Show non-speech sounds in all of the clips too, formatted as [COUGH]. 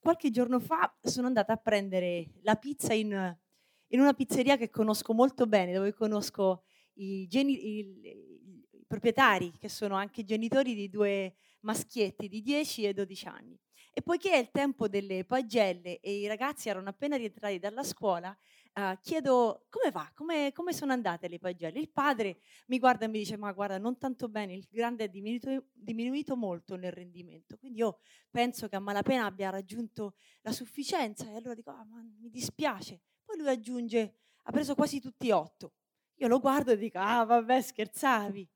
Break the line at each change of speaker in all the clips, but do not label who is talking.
qualche giorno fa sono andata a prendere la pizza in, in una pizzeria che conosco molto bene, dove conosco i, geni- i, i proprietari, che sono anche genitori di due maschietti di 10 e 12 anni. E poiché è il tempo delle pagelle e i ragazzi erano appena rientrati dalla scuola, uh, chiedo come va, come, come, sono andate le pagelle. Il padre mi guarda e mi dice, ma guarda, non tanto bene, il grande è diminuito, diminuito molto nel rendimento, quindi io penso che a malapena abbia raggiunto la sufficienza e allora dico, ah, ma mi dispiace. Poi lui aggiunge, ha preso quasi tutti otto. Io lo guardo e dico, ah vabbè, scherzavi.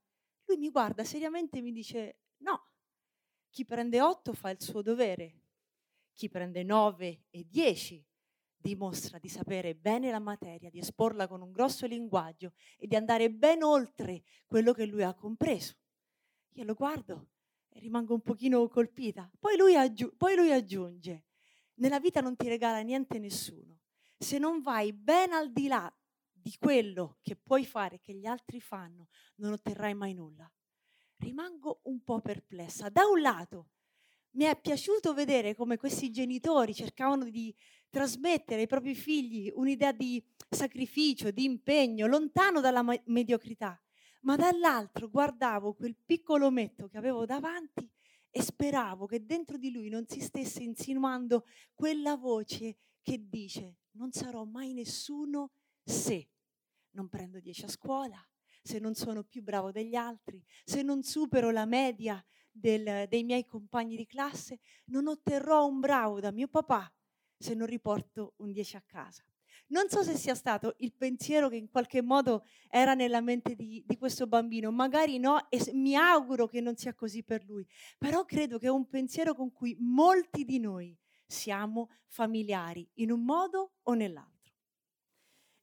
Lui mi guarda seriamente e mi dice, no, chi prende 8 fa il suo dovere, chi prende 9 e 10 dimostra di sapere bene la materia, di esporla con un grosso linguaggio e di andare ben oltre quello che lui ha compreso. Io lo guardo e rimango un pochino colpita. Poi lui, aggiu- poi lui aggiunge, nella vita non ti regala niente nessuno. Se non vai ben al di là di quello che puoi fare, che gli altri fanno, non otterrai mai nulla rimango un po' perplessa. Da un lato mi è piaciuto vedere come questi genitori cercavano di trasmettere ai propri figli un'idea di sacrificio, di impegno, lontano dalla me- mediocrità, ma dall'altro guardavo quel piccolo ometto che avevo davanti e speravo che dentro di lui non si stesse insinuando quella voce che dice non sarò mai nessuno se non prendo 10 a scuola, se non sono più bravo degli altri, se non supero la media del, dei miei compagni di classe, non otterrò un bravo da mio papà se non riporto un 10 a casa. Non so se sia stato il pensiero che in qualche modo era nella mente di, di, questo bambino, magari no, e mi auguro che non sia così per lui, però credo che è un pensiero con cui molti di noi siamo familiari, in un modo o nell'altro.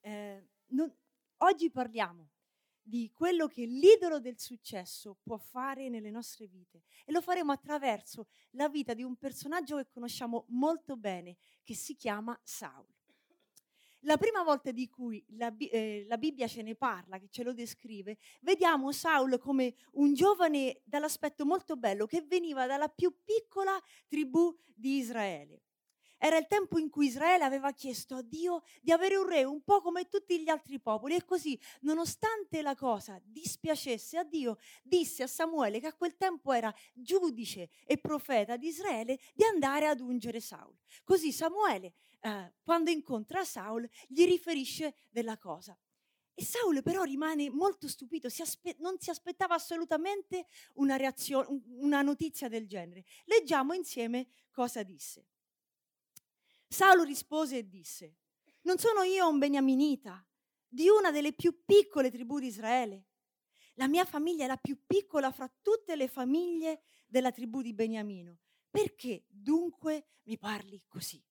Eh, non, oggi parliamo di quello che l'idolo del successo può fare nelle nostre vite e lo faremo attraverso la vita di un personaggio che conosciamo molto bene, che si chiama Saul. La prima volta di cui la, eh, la, Bibbia ce ne parla, che ce lo descrive, vediamo Saul come un giovane dall'aspetto molto bello che veniva dalla più piccola tribù di Israele. Era il tempo in cui Israele aveva chiesto a Dio di avere un re un po' come tutti gli altri popoli e così, nonostante la cosa dispiacesse a Dio, disse a Samuele, che a quel tempo era giudice e profeta di Israele, di andare ad ungere Saul. Così Samuele, eh, quando incontra Saul, gli riferisce della cosa. E Saul però rimane molto stupito, si aspe- non si aspettava assolutamente una, reazione, una notizia del genere. Leggiamo insieme cosa disse. Saulo rispose e disse, non sono io un beniaminita di una delle più piccole tribù di Israele. La mia famiglia è la più piccola fra tutte le famiglie della tribù di Beniamino. Perché dunque mi parli così?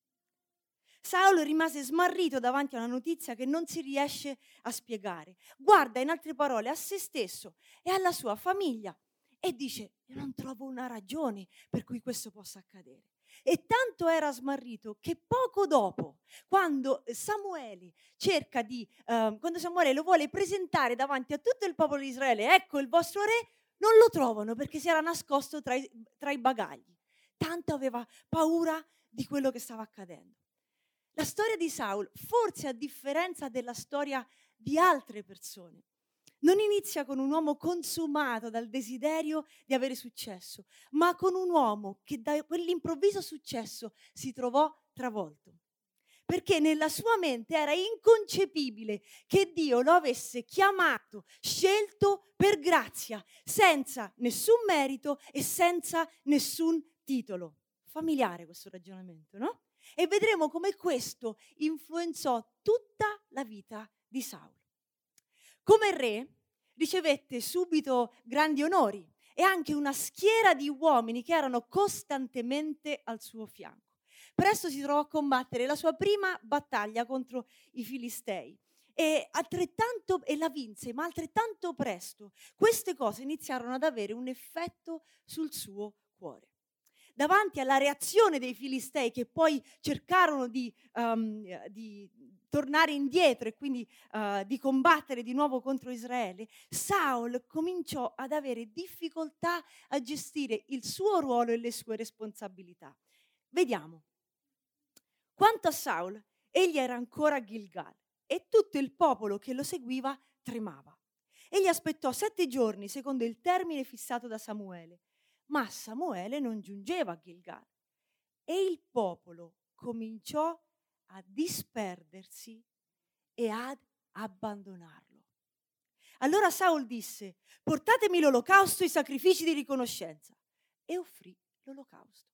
Saulo rimase smarrito davanti a una notizia che non si riesce a spiegare. Guarda in altre parole a se stesso e alla sua famiglia e dice, non trovo una ragione per cui questo possa accadere. E tanto era smarrito che poco dopo, quando Samuele cerca di, uh, quando Samuele lo vuole presentare davanti a tutto il popolo di Israele, ecco il vostro re, non lo trovano perché si era nascosto tra i, tra i bagagli. Tanto aveva paura di quello che stava accadendo. La storia di Saul, forse a differenza della storia di altre persone, non inizia con un uomo consumato dal desiderio di avere successo, ma con un uomo che da quell'improvviso successo si trovò travolto. Perché nella sua mente era inconcepibile che Dio lo avesse chiamato, scelto per grazia, senza nessun merito e senza nessun titolo. Familiare questo ragionamento, no? E vedremo come questo influenzò tutta la vita di Saulo. Come re ricevette subito grandi onori e anche una schiera di uomini che erano costantemente al suo fianco. Presto si trovò a combattere la sua prima battaglia contro i Filistei e, altrettanto, e la vinse, ma altrettanto presto queste cose iniziarono ad avere un effetto sul suo cuore davanti alla reazione dei Filistei che poi cercarono di, um, di tornare indietro e quindi uh, di combattere di nuovo contro Israele, Saul cominciò ad avere difficoltà a gestire il suo ruolo e le sue responsabilità. Vediamo. Quanto a Saul, egli era ancora a Gilgal e tutto il popolo che lo seguiva tremava. Egli aspettò sette giorni secondo il termine fissato da Samuele, ma Samuele non giungeva a Gilgal e il popolo cominciò a disperdersi e ad abbandonarlo. Allora Saul disse, portatemi l'olocausto e i sacrifici di riconoscenza e offrì l'olocausto.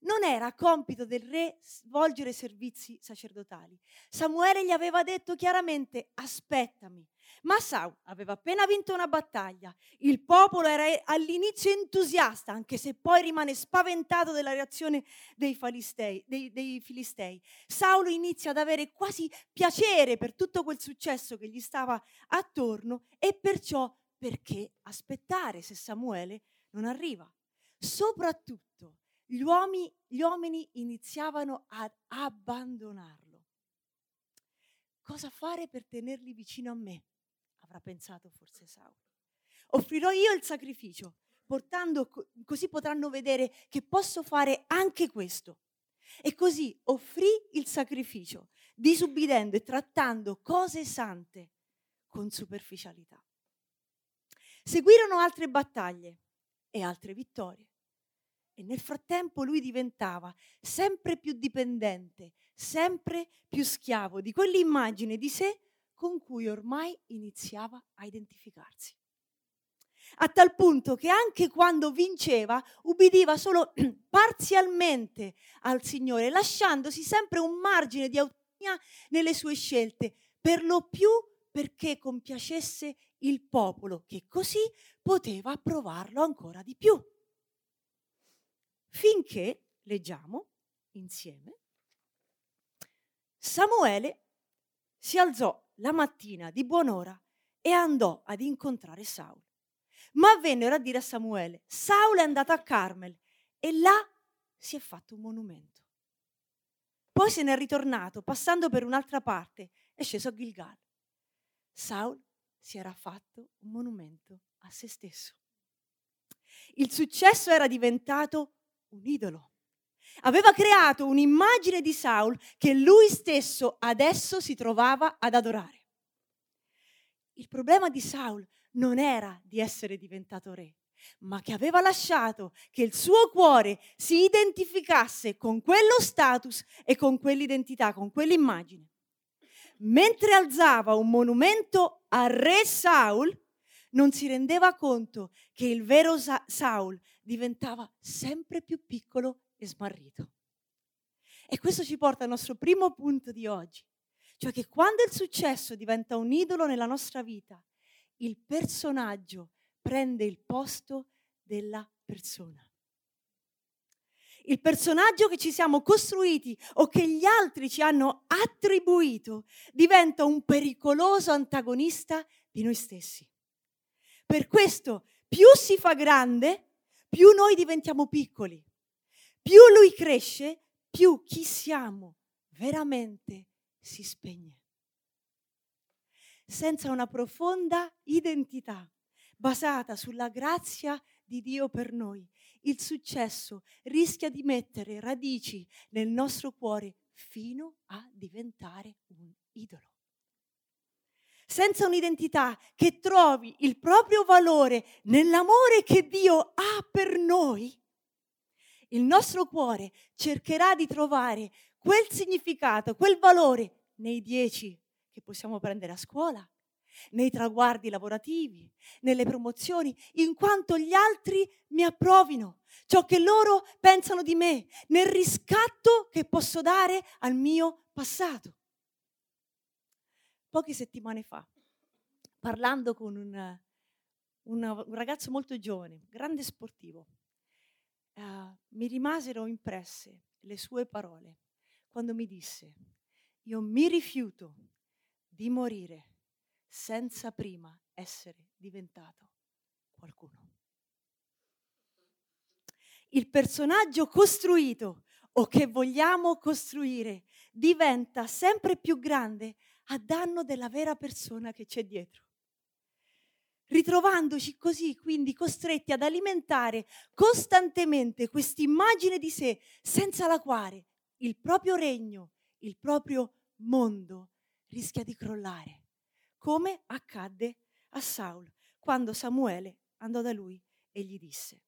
Non era compito del re svolgere servizi sacerdotali. Samuele gli aveva detto chiaramente aspettami. Ma Saul aveva appena vinto una battaglia. Il popolo era all'inizio entusiasta, anche se poi rimane spaventato dalla reazione dei, falistei, dei, dei filistei. Saulo inizia ad avere quasi piacere per tutto quel successo che gli stava attorno e perciò perché aspettare se Samuele non arriva? Soprattutto gli uomini, gli uomini iniziavano ad abbandonarlo. Cosa fare per tenerli vicino a me? Avrà pensato forse Saulo. Offrirò io il sacrificio, portando, così potranno vedere che posso fare anche questo. E così offrì il sacrificio, disubbidendo e trattando cose sante con superficialità. Seguirono altre battaglie e altre vittorie. E nel frattempo lui diventava sempre più dipendente, sempre più schiavo di quell'immagine di sé con cui ormai iniziava a identificarsi. A tal punto che anche quando vinceva ubbidiva solo [CLEARS THROAT] parzialmente al Signore, lasciandosi sempre un margine di autonomia nelle sue scelte, per lo più perché compiacesse il popolo, che così poteva approvarlo ancora di più finché, leggiamo insieme, Samuele si alzò la mattina di buon'ora e andò ad incontrare Saul. Ma vennero a dire a Samuele, Saul è andato a Carmel e là si è fatto un monumento. Poi se n'è ritornato, passando per un'altra parte, è sceso a Gilgal. Saul si era fatto un monumento a se stesso. Il successo era diventato un idolo. Aveva creato un'immagine di Saul che lui stesso adesso si trovava ad adorare. Il problema di Saul non era di essere diventato re, ma che aveva lasciato che il suo cuore si identificasse con quello status e con quell'identità, con quell'immagine. Mentre alzava un monumento al re Saul, non si rendeva conto che il vero Saul diventava sempre più piccolo e smarrito. E questo ci porta al nostro primo punto di oggi, cioè che quando il successo diventa un idolo nella nostra vita, il personaggio prende il posto della persona. Il personaggio che ci siamo costruiti o che gli altri ci hanno attribuito diventa un pericoloso antagonista di noi stessi. Per questo più si fa grande, più noi diventiamo piccoli. Più lui cresce, più chi siamo veramente si spegne. Senza una profonda identità basata sulla grazia di Dio per noi, il successo rischia di mettere radici nel nostro cuore fino a diventare un idolo senza un'identità che trovi il proprio valore nell'amore che Dio ha per noi, il nostro cuore cercherà di trovare quel significato, quel valore nei dieci che possiamo prendere a scuola, nei traguardi lavorativi, nelle promozioni, in quanto gli altri mi approvino, ciò che loro pensano di me, nel riscatto che posso dare al mio passato. Poche settimane fa, parlando con un, un, ragazzo molto giovane, grande sportivo, uh, mi rimasero impresse le sue parole quando mi disse, io mi rifiuto di morire senza prima essere diventato qualcuno. Il personaggio costruito o che vogliamo costruire diventa sempre più grande a danno della vera persona che c'è dietro. Ritrovandoci così, quindi costretti ad alimentare costantemente questa immagine di sé, senza la quale il proprio regno, il proprio mondo rischia di crollare, come accadde a Saul quando Samuele andò da lui e gli disse,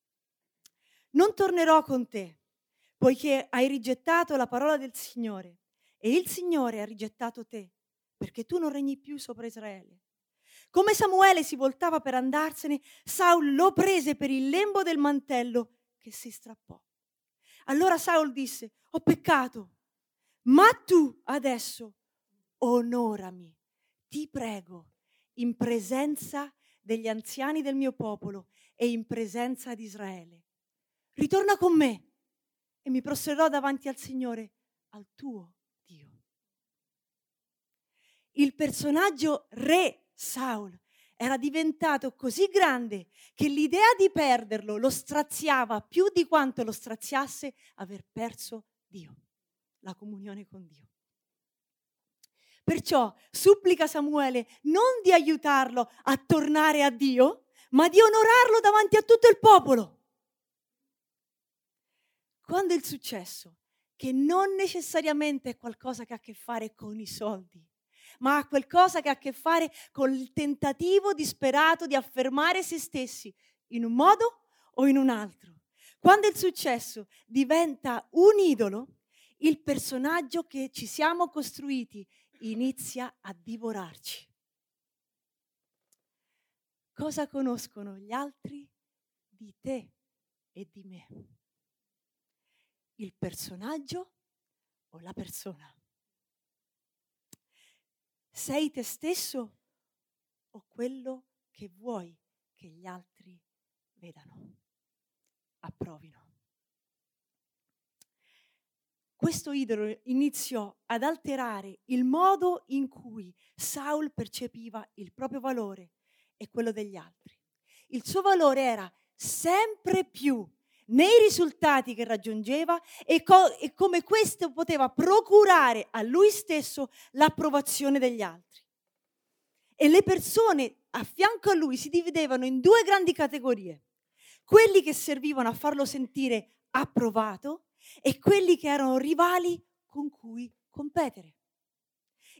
non tornerò con te, poiché hai rigettato la parola del Signore e il Signore ha rigettato te, perché tu non regni più sopra Israele. Come Samuele si voltava per andarsene, Saul lo prese per il lembo del mantello che si strappò. Allora Saul disse, ho peccato, ma tu adesso onorami, ti prego, in presenza degli anziani del mio popolo e in presenza di Israele. Ritorna con me e mi prosterò davanti al Signore, al tuo Dio. Il personaggio re Saul era diventato così grande che l'idea di perderlo lo straziava più di quanto lo straziasse aver perso Dio, la comunione con Dio. Perciò supplica Samuele non di aiutarlo a tornare a Dio, ma di onorarlo davanti a tutto il popolo. Quando il successo, che non necessariamente è qualcosa che ha a che fare con i soldi, ma ha qualcosa che ha a che fare con il tentativo disperato di affermare se stessi in un modo o in un altro. Quando il successo diventa un idolo, il personaggio che ci siamo costruiti inizia a divorarci. Cosa conoscono gli altri di te e di me? Il personaggio o la persona? Sei te stesso o quello che vuoi che gli altri vedano, approvino? questo idolo iniziò ad alterare il modo in cui Saul percepiva il proprio valore e quello degli altri. Il suo valore era sempre più nei risultati che raggiungeva e, co- e come questo poteva procurare a lui stesso l'approvazione degli altri. E le persone a fianco a lui si dividevano in due grandi categorie. Quelli che servivano a farlo sentire approvato e quelli che erano rivali con cui competere.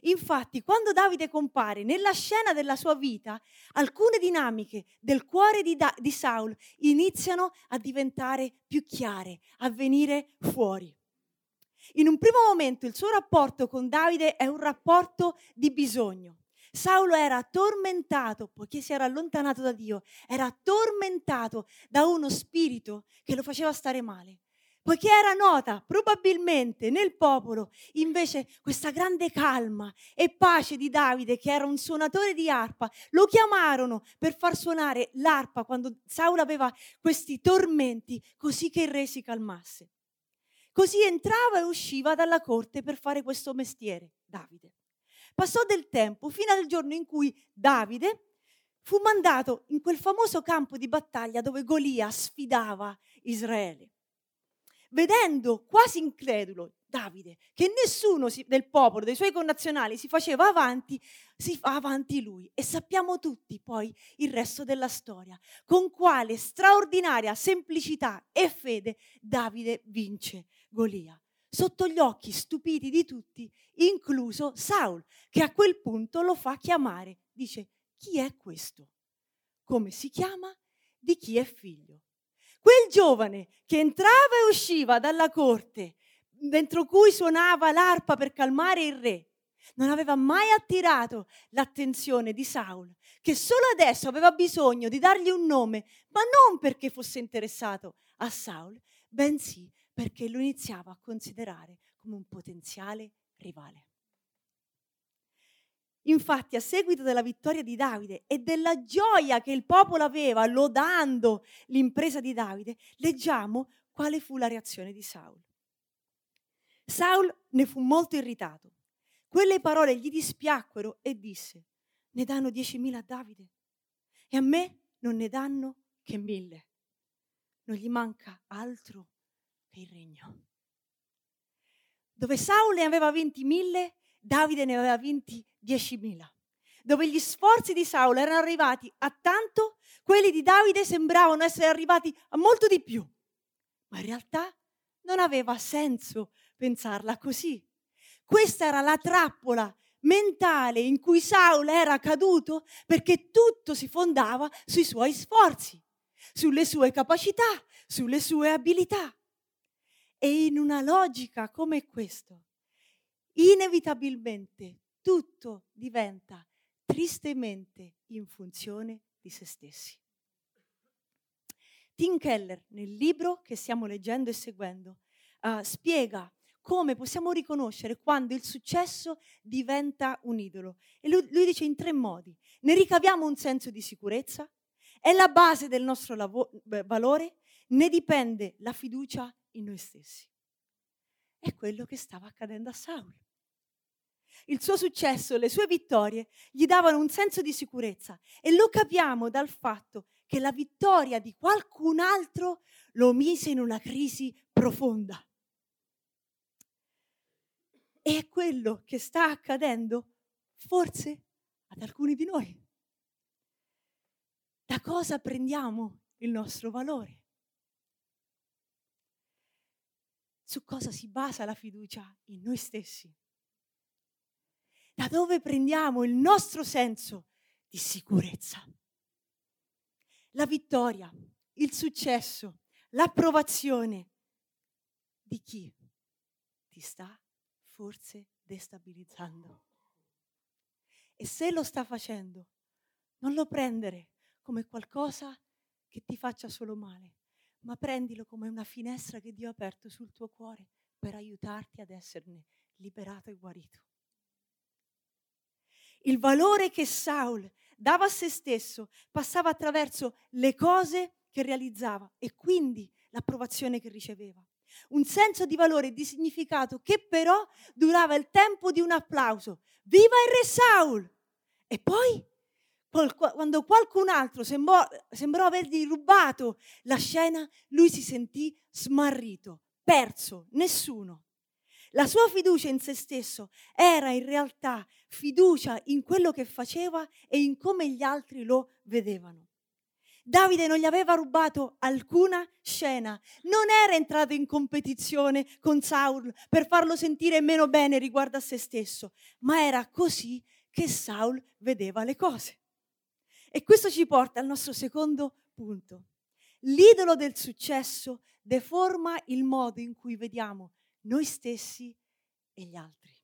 Infatti, quando Davide compare nella scena della sua vita, alcune dinamiche del cuore di, da- di Saul iniziano a diventare più chiare, a venire fuori. In un primo momento il suo rapporto con Davide è un rapporto di bisogno. Saulo era tormentato, poiché si era allontanato da Dio, era tormentato da uno spirito che lo faceva stare male poiché era nota probabilmente nel popolo invece questa grande calma e pace di Davide, che era un suonatore di arpa, lo chiamarono per far suonare l'arpa quando Saulo aveva questi tormenti, così che il re si calmasse. Così entrava e usciva dalla corte per fare questo mestiere, Davide. Passò del tempo fino al giorno in cui Davide fu mandato in quel famoso campo di battaglia dove Golia sfidava Israele vedendo quasi incredulo Davide che nessuno del popolo, dei suoi connazionali si faceva avanti, si fa avanti lui. E sappiamo tutti poi il resto della storia, con quale straordinaria semplicità e fede Davide vince Golia. Sotto gli occhi stupiti di tutti, incluso Saul, che a quel punto lo fa chiamare. Dice, chi è questo? Come si chiama? Di chi è figlio? Quel giovane che entrava e usciva dalla corte, dentro cui suonava l'arpa per calmare il re, non aveva mai attirato l'attenzione di Saul, che solo adesso aveva bisogno di dargli un nome, ma non perché fosse interessato a Saul, bensì perché lo iniziava a considerare come un potenziale rivale. Infatti, a seguito della vittoria di Davide e della gioia che il popolo aveva lodando l'impresa di Davide, leggiamo quale fu la reazione di Saul. Saul ne fu molto irritato. Quelle parole gli dispiacquero e disse, ne danno diecimila a Davide e a me non ne danno che mille. Non gli manca altro che il regno. Dove Saul ne aveva vinti mille, Davide ne aveva vinti 10.000. Dove gli sforzi di Saulo erano arrivati a tanto, quelli di Davide sembravano essere arrivati a molto di più. Ma in realtà non aveva senso pensarla così. Questa era la trappola mentale in cui Saul era caduto perché tutto si fondava sui suoi sforzi, sulle sue capacità, sulle sue abilità. E in una logica come questa, inevitabilmente tutto diventa tristemente in funzione di se stessi. Tim Keller, nel libro che stiamo leggendo e seguendo, uh, spiega come possiamo riconoscere quando il successo diventa un idolo. E lui, lui, dice in tre modi. Ne ricaviamo un senso di sicurezza, è la base del nostro lavo- valore, ne dipende la fiducia in noi stessi. È quello che stava accadendo a Saul. Il suo successo, le sue vittorie gli davano un senso di sicurezza e lo capiamo dal fatto che la vittoria di qualcun altro lo mise in una crisi profonda. E è quello che sta accadendo forse ad alcuni di noi. Da cosa prendiamo il nostro valore? Su cosa si basa la fiducia in noi stessi? Da dove prendiamo il nostro senso di sicurezza? La vittoria, il successo, l'approvazione di chi ti sta forse destabilizzando. E se lo sta facendo, non lo prendere come qualcosa che ti faccia solo male, ma prendilo come una finestra che Dio ha aperto sul tuo cuore per aiutarti ad esserne liberato e guarito. Il valore che Saul dava a se stesso passava attraverso le cose che realizzava e quindi l'approvazione che riceveva un senso di valore e di significato che però durava il tempo di un applauso. Viva il re Saul! E poi, quando qualcun altro sembrò, sembrò avergli rubato la scena, lui si sentì smarrito, perso, nessuno. La sua fiducia in se stesso era in realtà fiducia in quello che faceva e in come gli altri lo vedevano. Davide non gli aveva rubato alcuna scena, non era entrato in competizione con Saul per farlo sentire meno bene riguardo a se stesso, ma era così che Saul vedeva le cose. E questo ci porta al nostro secondo punto. L'idolo del successo deforma il modo in cui vediamo noi stessi e gli altri.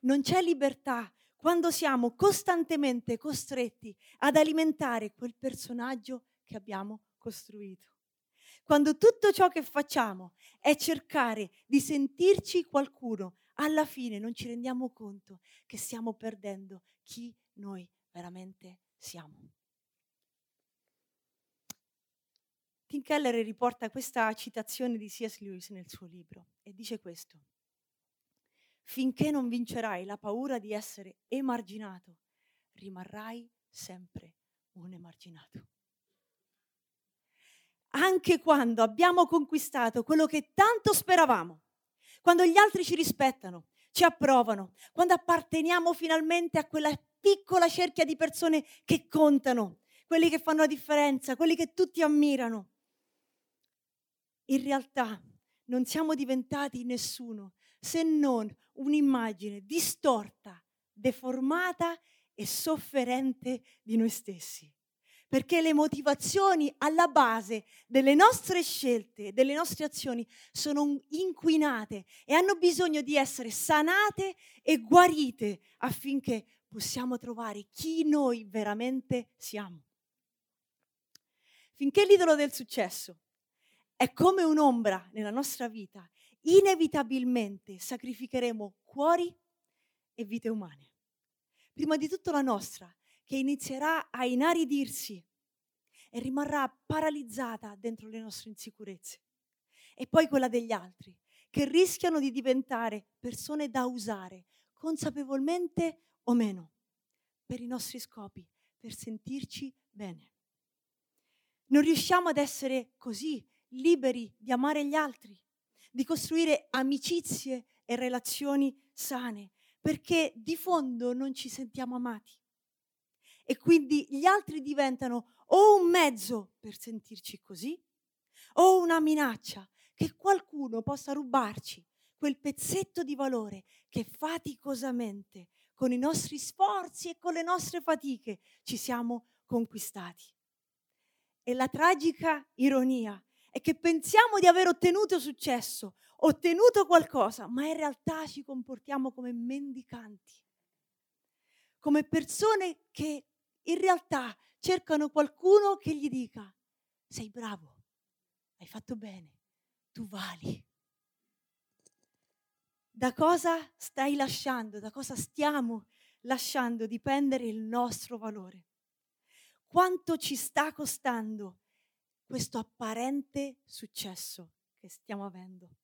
Non c'è libertà quando siamo costantemente costretti ad alimentare quel personaggio che abbiamo costruito. Quando tutto ciò che facciamo è cercare di sentirci qualcuno, alla fine non ci rendiamo conto che stiamo perdendo chi noi veramente siamo. Tim Keller riporta questa citazione di C.S. Lewis nel suo libro e dice questo finché non vincerai la paura di essere emarginato, rimarrai sempre un emarginato. Anche quando abbiamo conquistato quello che tanto speravamo, quando gli altri ci rispettano, ci approvano, quando apparteniamo finalmente a quella piccola cerchia di persone che contano, quelli che fanno la differenza, quelli che tutti ammirano. In realtà non siamo diventati nessuno se non un'immagine distorta, deformata e sofferente di noi stessi. Perché le motivazioni alla base delle nostre scelte, delle nostre azioni, sono inquinate e hanno bisogno di essere sanate e guarite affinché possiamo trovare chi noi veramente siamo. Finché l'idolo del successo è come un'ombra nella nostra vita inevitabilmente sacrificheremo cuori e vite umane. Prima di tutto la nostra, che inizierà a inaridirsi e rimarrà paralizzata dentro le nostre insicurezze. E poi quella degli altri, che rischiano di diventare persone da usare, consapevolmente o meno, per i nostri scopi, per sentirci bene. Non riusciamo ad essere così liberi di amare gli altri di costruire amicizie e relazioni sane, perché di fondo non ci sentiamo amati. E quindi gli altri diventano o un mezzo per sentirci così, o una minaccia che qualcuno possa rubarci quel pezzetto di valore che faticosamente, con i nostri sforzi e con le nostre fatiche, ci siamo conquistati. E la tragica ironia è che pensiamo di aver ottenuto successo, ottenuto qualcosa, ma in realtà ci comportiamo come mendicanti, come persone che in realtà cercano qualcuno che gli dica, sei bravo, hai fatto bene, tu vali. Da cosa stai lasciando, da cosa stiamo lasciando dipendere il nostro valore? Quanto ci sta costando questo apparente successo che stiamo avendo?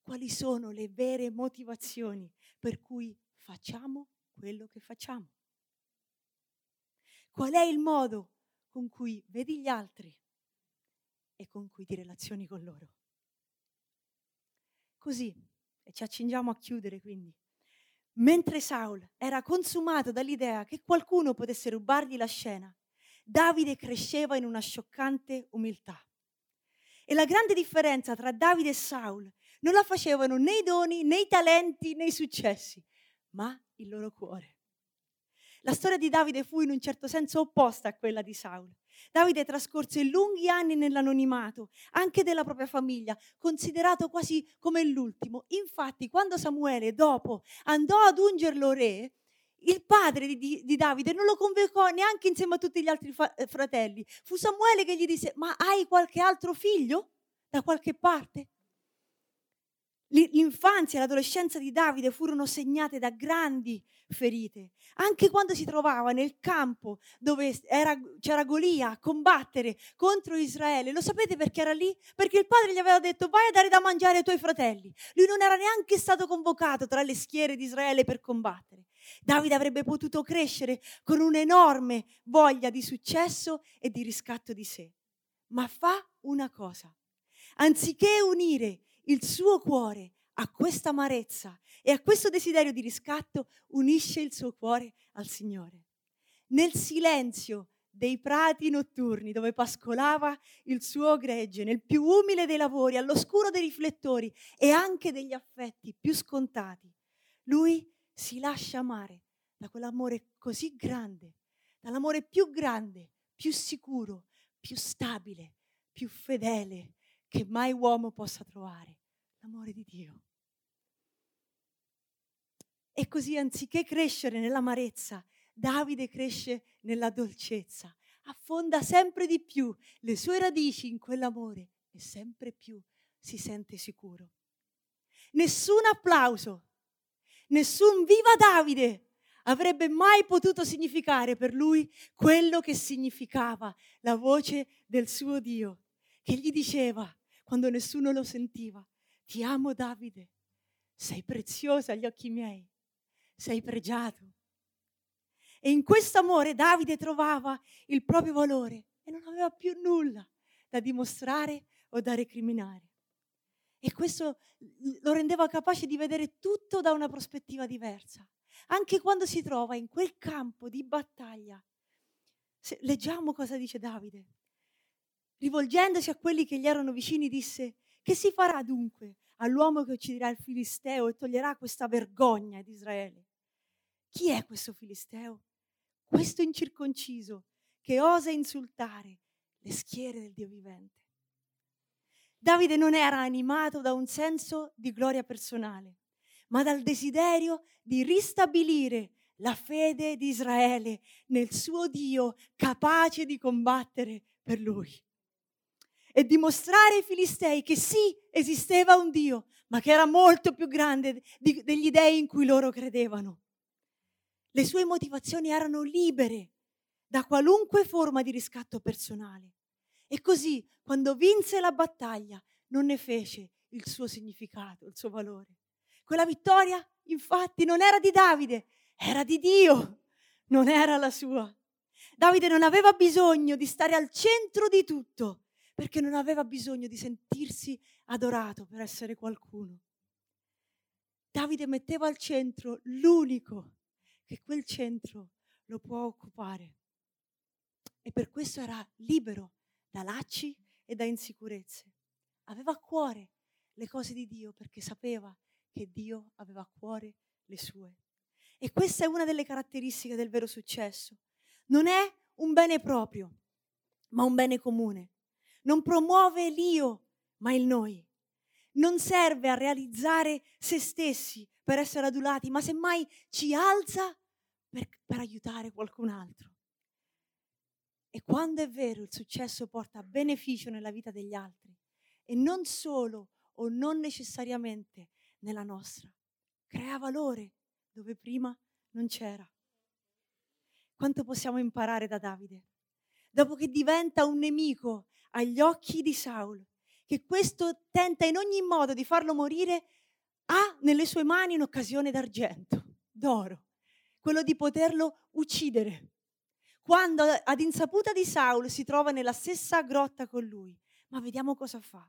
Quali sono le vere motivazioni per cui facciamo quello che facciamo? Qual è il modo con cui vedi gli altri e con cui ti relazioni con loro? Così, e ci accingiamo a chiudere quindi. Mentre Saul era consumato dall'idea che qualcuno potesse rubargli la scena, Davide cresceva in una scioccante umiltà. E la grande differenza tra Davide e Saul non la facevano né i doni, né i talenti, né i successi, ma il loro cuore. La storia di Davide fu in un certo senso opposta a quella di Saul. Davide trascorse lunghi anni nell'anonimato, anche della propria famiglia, considerato quasi come l'ultimo. Infatti, quando Samuele dopo andò ad ungerlo re, il padre di, di, Davide non lo convocò neanche insieme a tutti gli altri fa, eh, fratelli. Fu Samuele che gli disse, ma hai qualche altro figlio da qualche parte? L'infanzia e l'adolescenza di Davide furono segnate da grandi ferite. Anche quando si trovava nel campo dove era, c'era Golia a combattere contro Israele, lo sapete perché era lì? Perché il padre gli aveva detto vai a dare da mangiare ai tuoi fratelli. Lui non era neanche stato convocato tra le schiere di Israele per combattere. Davide avrebbe potuto crescere con un'enorme voglia di successo e di riscatto di sé. Ma fa una cosa. Anziché unire il suo cuore a questa amarezza e a questo desiderio di riscatto, unisce il suo cuore al Signore. Nel silenzio dei prati notturni dove pascolava il suo gregge, nel più umile dei lavori, all'oscuro dei riflettori e anche degli affetti più scontati, lui si lascia amare da quell'amore così grande, dall'amore più grande, più sicuro, più stabile, più fedele che mai uomo possa trovare, l'amore di Dio. E così anziché crescere nell'amarezza, Davide cresce nella dolcezza, affonda sempre di più le sue radici in quell'amore e sempre più si sente sicuro. Nessun applauso, nessun viva Davide avrebbe mai potuto significare per lui quello che significava la voce del suo Dio, che gli diceva quando nessuno lo sentiva, ti amo Davide, sei preziosa agli occhi miei, sei pregiato. E in questo amore Davide trovava il proprio valore e non aveva più nulla da dimostrare o da recriminare. E questo lo rendeva capace di vedere tutto da una prospettiva diversa. Anche quando si trova in quel campo di battaglia. Leggiamo cosa dice Davide rivolgendosi a quelli che gli erano vicini, disse, che si farà dunque all'uomo che ucciderà il Filisteo e toglierà questa vergogna di Israele? Chi è questo Filisteo? Questo incirconciso che osa insultare le schiere del Dio vivente. Davide non era animato da un senso di gloria personale, ma dal desiderio di ristabilire la fede di Israele nel suo Dio capace di combattere per lui e dimostrare ai filistei che sì, esisteva un Dio, ma che era molto più grande di, degli dei in cui loro credevano. Le sue motivazioni erano libere da qualunque forma di riscatto personale. E così, quando vinse la battaglia, non ne fece il suo significato, il suo valore. Quella vittoria, infatti, non era di Davide, era di Dio, non era la sua. Davide non aveva bisogno di stare al centro di tutto, perché non aveva bisogno di sentirsi adorato per essere qualcuno. Davide metteva al centro l'unico che quel centro lo può occupare. E per questo era libero da lacci e da insicurezze. aveva a cuore le cose di Dio perché sapeva che Dio aveva a cuore le sue. E questa è una delle caratteristiche del vero successo. Non è un bene proprio, ma un bene comune. Non promuove l'io, ma il noi. Non serve a realizzare se stessi per essere adulati, ma semmai ci alza per, per aiutare qualcun altro. E quando è vero il successo porta beneficio nella vita degli altri e non solo o non necessariamente nella nostra, crea valore dove prima non c'era. Quanto possiamo imparare da Davide? Dopo che diventa un nemico agli occhi di Saul, che questo tenta in ogni modo di farlo morire, ha nelle sue mani un'occasione d'argento, d'oro, quello di poterlo uccidere. Quando ad insaputa di Saul si trova nella stessa grotta con lui, ma vediamo cosa fa.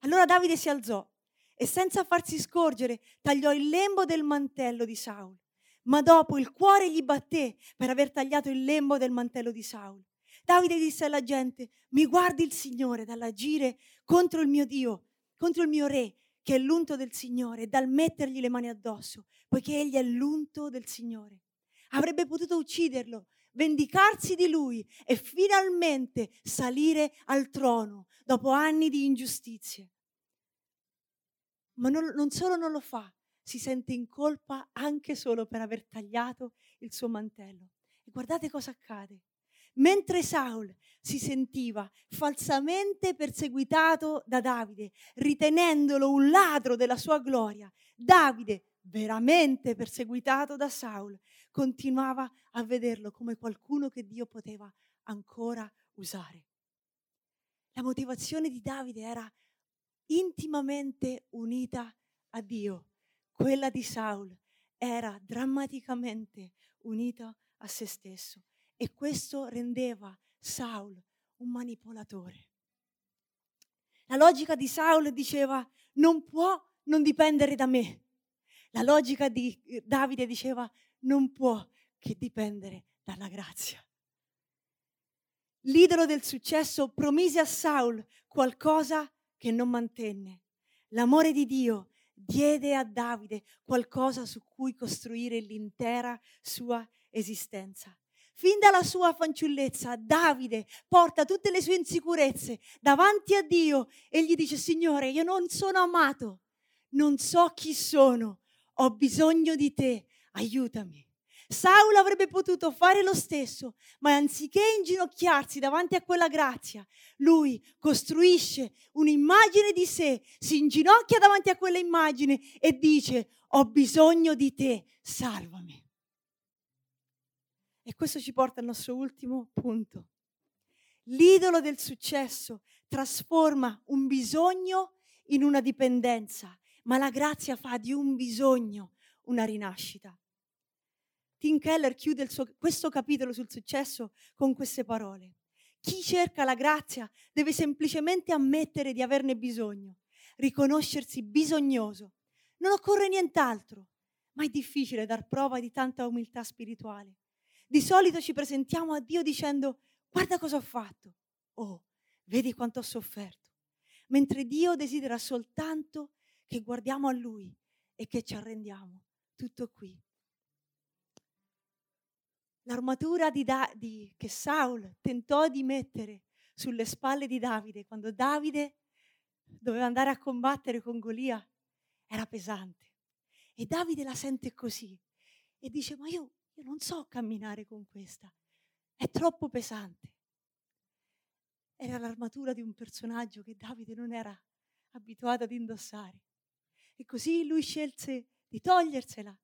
Allora Davide si alzò e senza farsi scorgere tagliò il lembo del mantello di Saul. Ma dopo il cuore gli batté per aver tagliato il lembo del mantello di Saul. Davide disse alla gente, mi guardi il Signore dall'agire contro il mio Dio, contro il mio re, che è l'unto del Signore, dal mettergli le mani addosso, poiché egli è l'unto del Signore. Avrebbe potuto ucciderlo, vendicarsi di lui e finalmente salire al trono dopo anni di ingiustizie. Ma non, non solo non lo fa, si sente in colpa anche solo per aver tagliato il suo mantello. E guardate cosa accade. Mentre Saul si sentiva falsamente perseguitato da Davide, ritenendolo un ladro della sua gloria, Davide, veramente perseguitato da Saul, continuava a vederlo come qualcuno che Dio poteva ancora usare. La motivazione di Davide era intimamente unita a Dio. Quella di Saul era drammaticamente unita a se stesso e questo rendeva Saul un manipolatore. La logica di Saul diceva non può non dipendere da me. La logica di eh, Davide diceva non può che dipendere dalla grazia. L'idolo del successo promise a Saul qualcosa che non mantenne. L'amore di Dio diede a Davide qualcosa su cui costruire l'intera sua esistenza. Fin dalla sua fanciullezza, Davide porta tutte le sue insicurezze davanti a Dio e gli dice, Signore, io non sono amato, non so chi sono, ho bisogno di te, aiutami. Saulo avrebbe potuto fare lo stesso, ma anziché inginocchiarsi davanti a quella grazia, lui costruisce un'immagine di sé, si inginocchia davanti a quella immagine e dice, ho bisogno di te, salvami. E questo ci porta al nostro ultimo punto. L'idolo del successo trasforma un bisogno in una dipendenza, ma la grazia fa di un bisogno una rinascita. Tim Keller chiude suo, questo capitolo sul successo con queste parole. Chi cerca la grazia deve semplicemente ammettere di averne bisogno, riconoscersi bisognoso. Non occorre nient'altro, ma è difficile dar prova di tanta umiltà spirituale. Di solito ci presentiamo a Dio dicendo guarda cosa ho fatto, oh, vedi quanto ho sofferto, mentre Dio desidera soltanto che guardiamo a Lui e che ci arrendiamo. Tutto qui l'armatura di da- di, che Saul tentò di mettere sulle spalle di Davide quando Davide doveva andare a combattere con Golia era pesante. E Davide la sente così e dice, ma io, io non so camminare con questa, è troppo pesante. Era l'armatura di un personaggio che Davide non era abituato ad indossare. E così lui scelse di togliersela,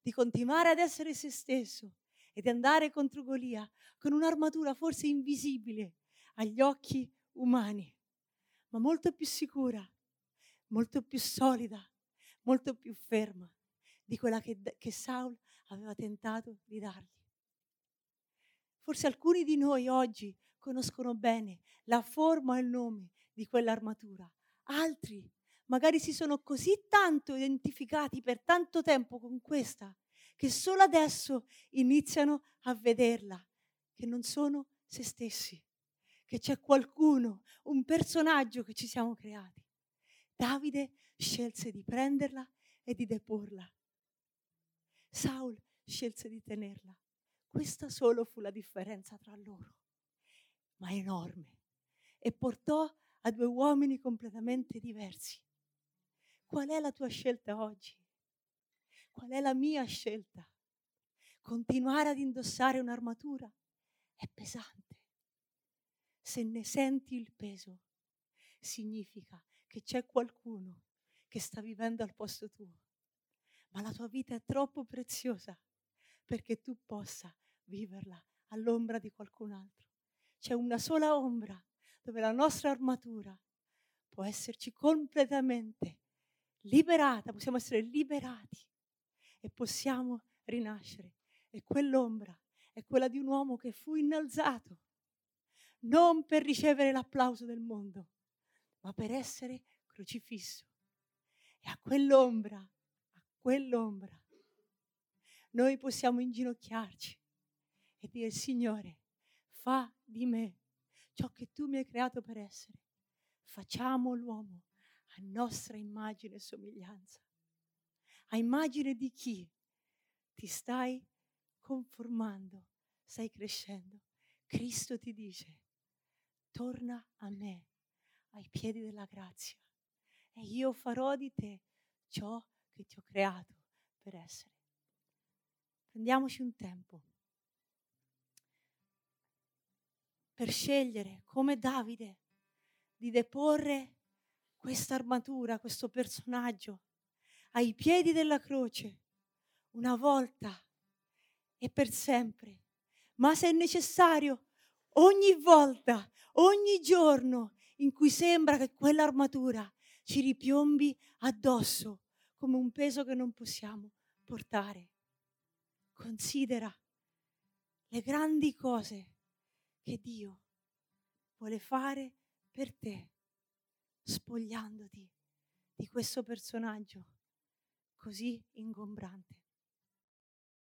di continuare ad essere se stesso e di andare contro Golia con un'armatura forse invisibile agli occhi umani, ma molto più sicura, molto più solida, molto più ferma di quella che, che Saul aveva tentato di dargli. Forse alcuni di noi oggi conoscono bene la forma e il nome di quell'armatura, altri magari si sono così tanto identificati per tanto tempo con questa che solo adesso iniziano a vederla, che non sono se stessi, che c'è qualcuno, un personaggio che ci siamo creati. Davide scelse di prenderla e di deporla. Saul scelse di tenerla. Questa solo fu la differenza tra loro, ma enorme. E portò a due uomini completamente diversi. Qual è la tua scelta oggi? Qual è la mia scelta? Continuare ad indossare un'armatura è pesante. Se ne senti il peso, significa che c'è qualcuno che sta vivendo al posto tuo. Ma la tua vita è troppo preziosa perché tu possa viverla all'ombra di qualcun altro. C'è una sola ombra dove la nostra armatura può esserci completamente liberata, possiamo essere liberati e possiamo rinascere. E quell'ombra è quella di un uomo che fu innalzato, non per ricevere l'applauso del mondo, ma per essere crocifisso. E a quell'ombra, quell'ombra, noi possiamo inginocchiarci e dire, Signore, fa di me ciò che tu mi hai creato per essere. Facciamo l'uomo a nostra immagine e somiglianza. A immagine di chi ti stai conformando, stai crescendo. Cristo ti dice, torna a me, ai piedi della grazia, e io farò di te ciò che ti ho creato per essere. Prendiamoci un tempo per scegliere, come Davide, di deporre questa armatura, questo personaggio ai piedi della croce, una volta e per sempre. Ma se è necessario, ogni volta, ogni giorno in cui sembra che quell'armatura ci ripiombi addosso come un peso che non possiamo portare. Considera le grandi cose che Dio vuole fare per te, spogliandoti di questo personaggio così ingombrante.